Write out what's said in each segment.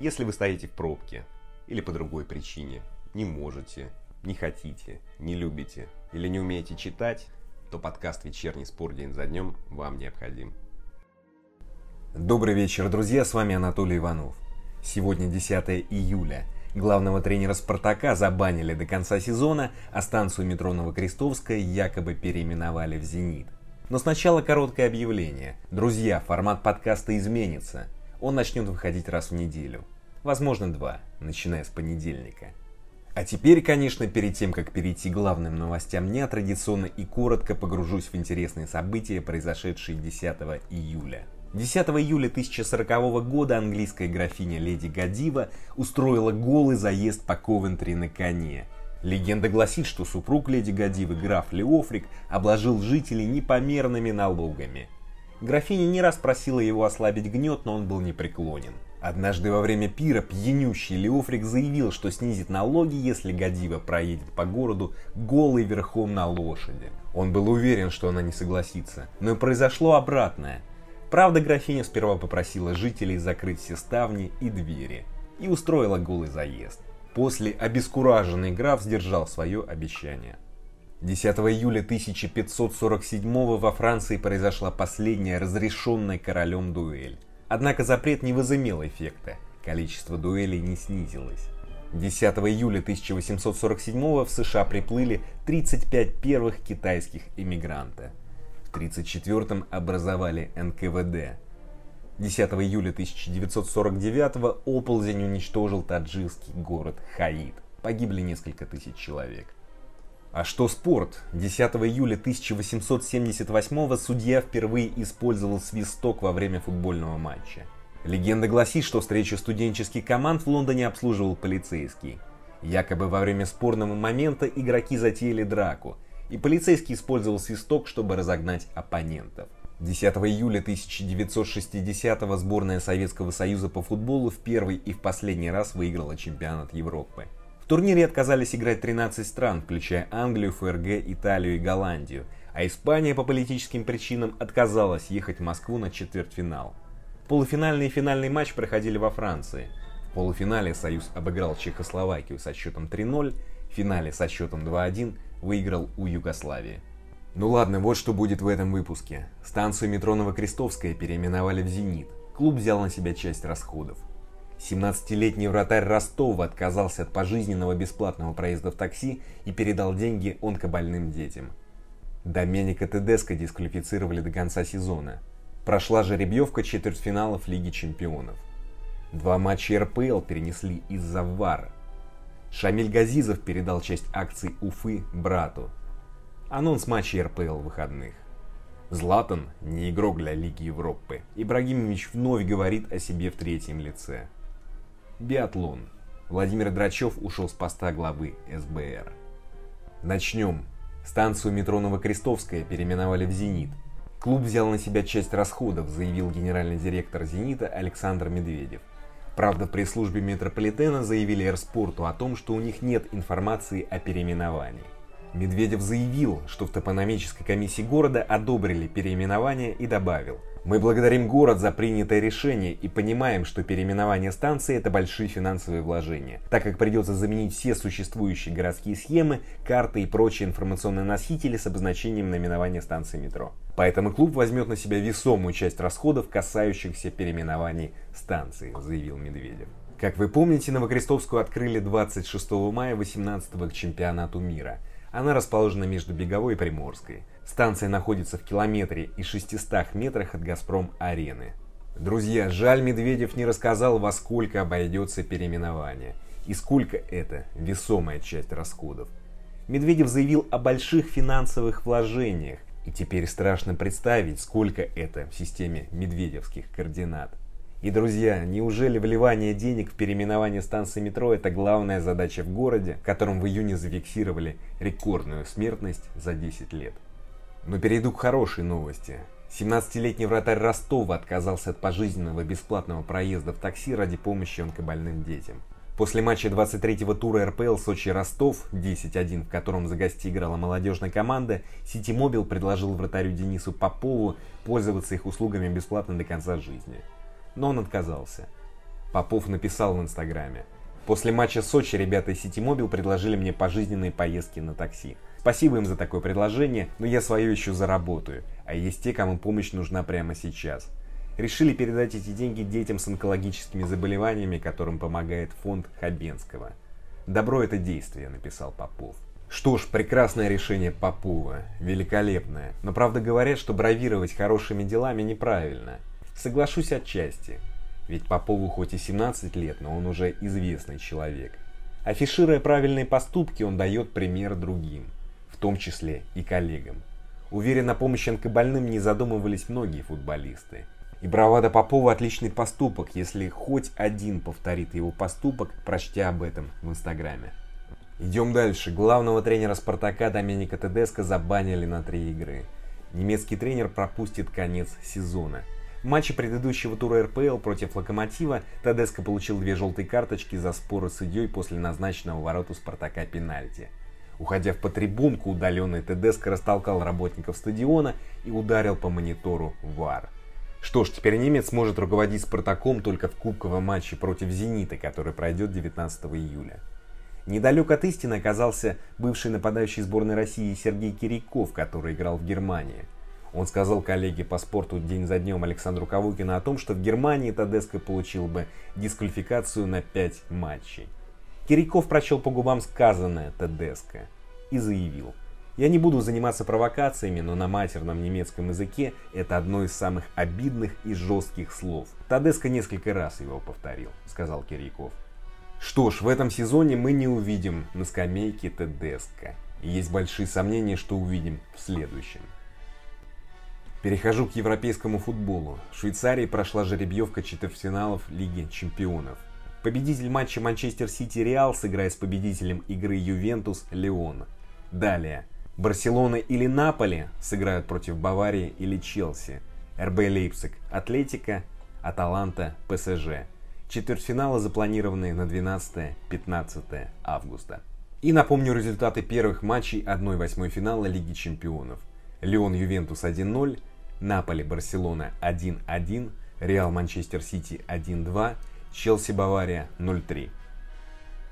Если вы стоите в пробке или по другой причине, не можете, не хотите, не любите или не умеете читать, то подкаст «Вечерний спор день за днем» вам необходим. Добрый вечер, друзья, с вами Анатолий Иванов. Сегодня 10 июля. Главного тренера «Спартака» забанили до конца сезона, а станцию метро Новокрестовская якобы переименовали в «Зенит». Но сначала короткое объявление. Друзья, формат подкаста изменится. Он начнет выходить раз в неделю. Возможно, два, начиная с понедельника. А теперь, конечно, перед тем, как перейти к главным новостям дня, традиционно и коротко погружусь в интересные события, произошедшие 10 июля. 10 июля 1040 года английская графиня Леди Гадива устроила голый заезд по Ковентри на коне. Легенда гласит, что супруг Леди Гадивы, граф Леофрик, обложил жителей непомерными налогами. Графиня не раз просила его ослабить гнет, но он был непреклонен. Однажды во время пира пьянющий Леофрик заявил, что снизит налоги, если Гадива проедет по городу голый верхом на лошади. Он был уверен, что она не согласится, но и произошло обратное. Правда, графиня сперва попросила жителей закрыть все ставни и двери и устроила голый заезд. После обескураженный граф сдержал свое обещание. 10 июля 1547 во Франции произошла последняя разрешенная королем дуэль. Однако запрет не возымел эффекта, количество дуэлей не снизилось. 10 июля 1847 в США приплыли 35 первых китайских иммигранта. В 1934 образовали НКВД. 10 июля 1949 оползень уничтожил таджикский город Хаид. Погибли несколько тысяч человек. А что спорт? 10 июля 1878 судья впервые использовал свисток во время футбольного матча. Легенда гласит, что встречу студенческих команд в Лондоне обслуживал полицейский. Якобы во время спорного момента игроки затеяли драку – и полицейский использовал свисток, чтобы разогнать оппонентов. 10 июля 1960-го сборная Советского Союза по футболу в первый и в последний раз выиграла чемпионат Европы. Турнире отказались играть 13 стран, включая Англию, ФРГ, Италию и Голландию, а Испания по политическим причинам отказалась ехать в Москву на четвертьфинал. Полуфинальный и финальный матч проходили во Франции. В полуфинале Союз обыграл Чехословакию со счетом 3-0, в финале со счетом 2-1 выиграл у Югославии. Ну ладно, вот что будет в этом выпуске. Станцию метро Новокрестовская переименовали в «Зенит». Клуб взял на себя часть расходов. 17-летний вратарь Ростова отказался от пожизненного бесплатного проезда в такси и передал деньги онкобольным детям. Доменика Тедеско дисквалифицировали до конца сезона. Прошла жеребьевка четвертьфиналов Лиги Чемпионов. Два матча РПЛ перенесли из-за ВАРа. Шамиль Газизов передал часть акций Уфы брату. Анонс матча РПЛ выходных. Златан не игрок для Лиги Европы. Ибрагимович вновь говорит о себе в третьем лице. Биатлон. Владимир Драчев ушел с поста главы СБР. Начнем. Станцию метро Новокрестовская переименовали в «Зенит». Клуб взял на себя часть расходов, заявил генеральный директор «Зенита» Александр Медведев. Правда, при службе метрополитена заявили Эрспорту о том, что у них нет информации о переименовании. Медведев заявил, что в топономической комиссии города одобрили переименование и добавил «Мы благодарим город за принятое решение и понимаем, что переименование станции – это большие финансовые вложения, так как придется заменить все существующие городские схемы, карты и прочие информационные носители с обозначением наименования станции метро. Поэтому клуб возьмет на себя весомую часть расходов, касающихся переименований станции», – заявил Медведев. Как вы помните, Новокрестовскую открыли 26 мая 18 к чемпионату мира – она расположена между Беговой и Приморской. Станция находится в километре и 600 метрах от Газпром-арены. Друзья, жаль, Медведев не рассказал, во сколько обойдется переименование. И сколько это весомая часть расходов. Медведев заявил о больших финансовых вложениях, и теперь страшно представить, сколько это в системе медведевских координат. И, друзья, неужели вливание денег в переименование станции метро – это главная задача в городе, в котором в июне зафиксировали рекордную смертность за 10 лет? Но перейду к хорошей новости. 17-летний вратарь Ростова отказался от пожизненного бесплатного проезда в такси ради помощи онкобольным детям. После матча 23-го тура РПЛ Сочи-Ростов 10-1, в котором за гостей играла молодежная команда, Ситимобил предложил вратарю Денису Попову пользоваться их услугами бесплатно до конца жизни но он отказался. Попов написал в Инстаграме. После матча Сочи ребята из Ситимобил предложили мне пожизненные поездки на такси. Спасибо им за такое предложение, но я свое еще заработаю, а есть те, кому помощь нужна прямо сейчас. Решили передать эти деньги детям с онкологическими заболеваниями, которым помогает фонд Хабенского. Добро это действие, написал Попов. Что ж, прекрасное решение Попова, великолепное. Но правда говорят, что бравировать хорошими делами неправильно. Соглашусь отчасти. Ведь Попову хоть и 17 лет, но он уже известный человек. Афишируя правильные поступки, он дает пример другим, в том числе и коллегам. Уверен, на помощь онкобольным не задумывались многие футболисты. И бравада Попова отличный поступок, если хоть один повторит его поступок, прочтя об этом в Инстаграме. Идем дальше. Главного тренера Спартака Доменика Тедеско забанили на три игры. Немецкий тренер пропустит конец сезона. В матче предыдущего тура РПЛ против Локомотива Тедеско получил две желтые карточки за споры с судьей после назначенного вороту Спартака пенальти. Уходя в потребунку, удаленный Тедеско растолкал работников стадиона и ударил по монитору ВАР. Что ж, теперь немец может руководить Спартаком только в кубковом матче против Зенита, который пройдет 19 июля. Недалек от истины оказался бывший нападающий сборной России Сергей Кириков, который играл в Германии. Он сказал коллеге по спорту день за днем Александру Кавукину о том, что в Германии Тадеско получил бы дисквалификацию на 5 матчей. Кириков прочел по губам сказанное Тадеско и заявил, «Я не буду заниматься провокациями, но на матерном немецком языке это одно из самых обидных и жестких слов. Тадеско несколько раз его повторил», — сказал Кириков. Что ж, в этом сезоне мы не увидим на скамейке Тедеско. Есть большие сомнения, что увидим в следующем. Перехожу к европейскому футболу. В Швейцарии прошла жеребьевка четвертьфиналов Лиги чемпионов. Победитель матча Манчестер Сити Реал сыграет с победителем игры Ювентус Леон. Далее. Барселона или Наполи сыграют против Баварии или Челси. РБ Лейпциг, Атлетика, Аталанта, ПСЖ. Четвертьфиналы запланированы на 12-15 августа. И напомню результаты первых матчей 1-8 финала Лиги Чемпионов. Леон Ювентус 1-0, Наполи Барселона 1-1, Реал Манчестер Сити 1-2, Челси Бавария 0-3.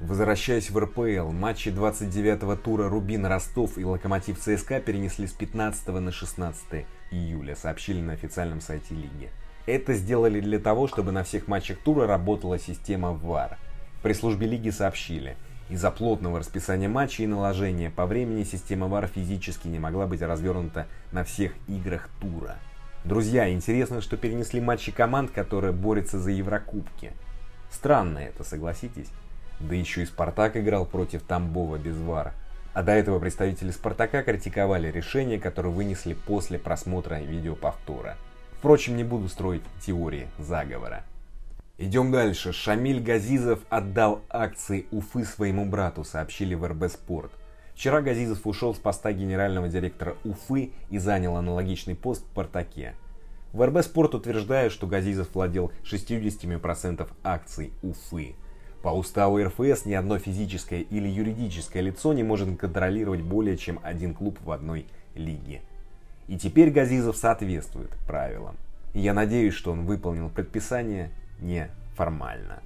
Возвращаясь в РПЛ, матчи 29-го тура Рубин Ростов и Локомотив ЦСКА перенесли с 15 на 16 июля, сообщили на официальном сайте лиги. Это сделали для того, чтобы на всех матчах тура работала система VAR. При службе лиги сообщили, из-за плотного расписания матчей и наложения по времени система VAR физически не могла быть развернута на всех играх тура. Друзья, интересно, что перенесли матчи команд, которые борются за Еврокубки. Странно это, согласитесь? Да еще и Спартак играл против Тамбова без ВАР. А до этого представители Спартака критиковали решение, которое вынесли после просмотра видеоповтора. Впрочем, не буду строить теории заговора. Идем дальше. Шамиль Газизов отдал акции Уфы своему брату, сообщили в РБ Спорт. Вчера Газизов ушел с поста генерального директора Уфы и занял аналогичный пост в Спартаке. В РБ Спорт утверждают, что Газизов владел 60% акций Уфы. По уставу РФС ни одно физическое или юридическое лицо не может контролировать более чем один клуб в одной лиге. И теперь Газизов соответствует правилам. Я надеюсь, что он выполнил предписание неформально.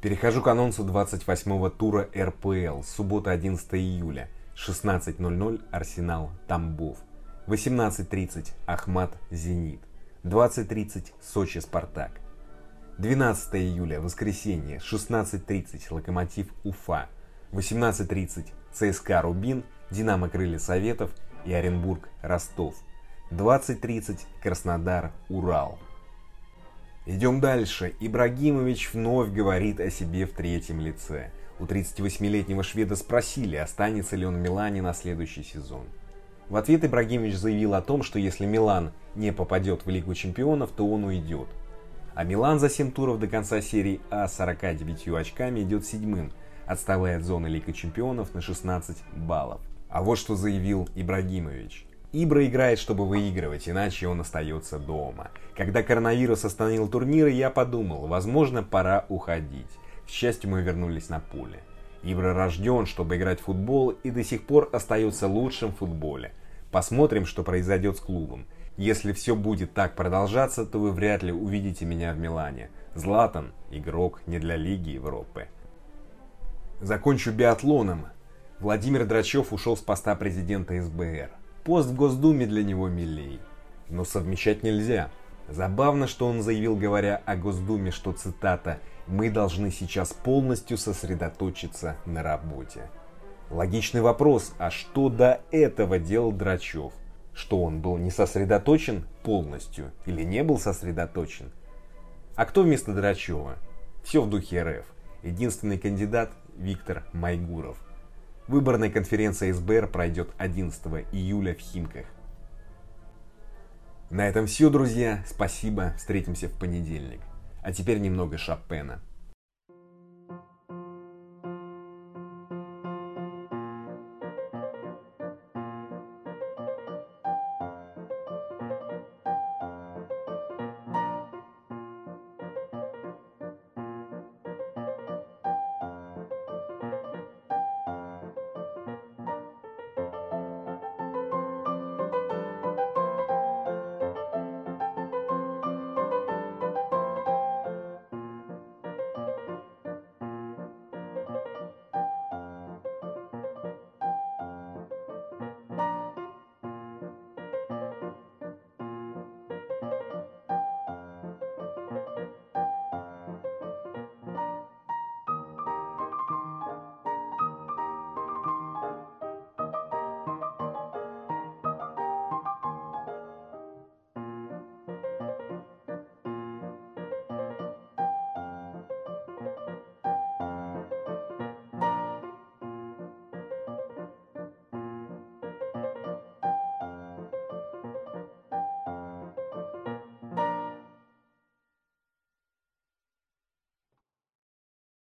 Перехожу к анонсу 28-го тура РПЛ. Суббота 11 июля. 16.00 Арсенал Тамбов. 18.30 Ахмат Зенит. 20.30 Сочи Спартак. 12 июля, воскресенье, 16.30 Локомотив Уфа. 18.30 ЦСКА Рубин, Динамо Крылья Советов и Оренбург Ростов. 20.30 Краснодар, Урал. Идем дальше. Ибрагимович вновь говорит о себе в третьем лице. У 38-летнего шведа спросили, останется ли он в Милане на следующий сезон. В ответ Ибрагимович заявил о том, что если Милан не попадет в Лигу чемпионов, то он уйдет. А Милан за 7 туров до конца серии А 49 очками идет седьмым, отставая от зоны Лиги чемпионов на 16 баллов. А вот что заявил Ибрагимович. Ибра играет, чтобы выигрывать, иначе он остается дома. Когда коронавирус остановил турниры, я подумал, возможно, пора уходить. К счастью, мы вернулись на поле. Ибра рожден, чтобы играть в футбол и до сих пор остается лучшим в футболе. Посмотрим, что произойдет с клубом. Если все будет так продолжаться, то вы вряд ли увидите меня в Милане. Златан – игрок не для Лиги Европы. Закончу биатлоном. Владимир Драчев ушел с поста президента СБР. Пост в Госдуме для него милей. Но совмещать нельзя. Забавно, что он заявил, говоря о Госдуме, что, цитата, «Мы должны сейчас полностью сосредоточиться на работе». Логичный вопрос, а что до этого делал Драчев? Что он был не сосредоточен полностью или не был сосредоточен? А кто вместо Драчева? Все в духе РФ. Единственный кандидат Виктор Майгуров. Выборная конференция СБР пройдет 11 июля в Химках. На этом все, друзья. Спасибо. Встретимся в понедельник. А теперь немного Шопена.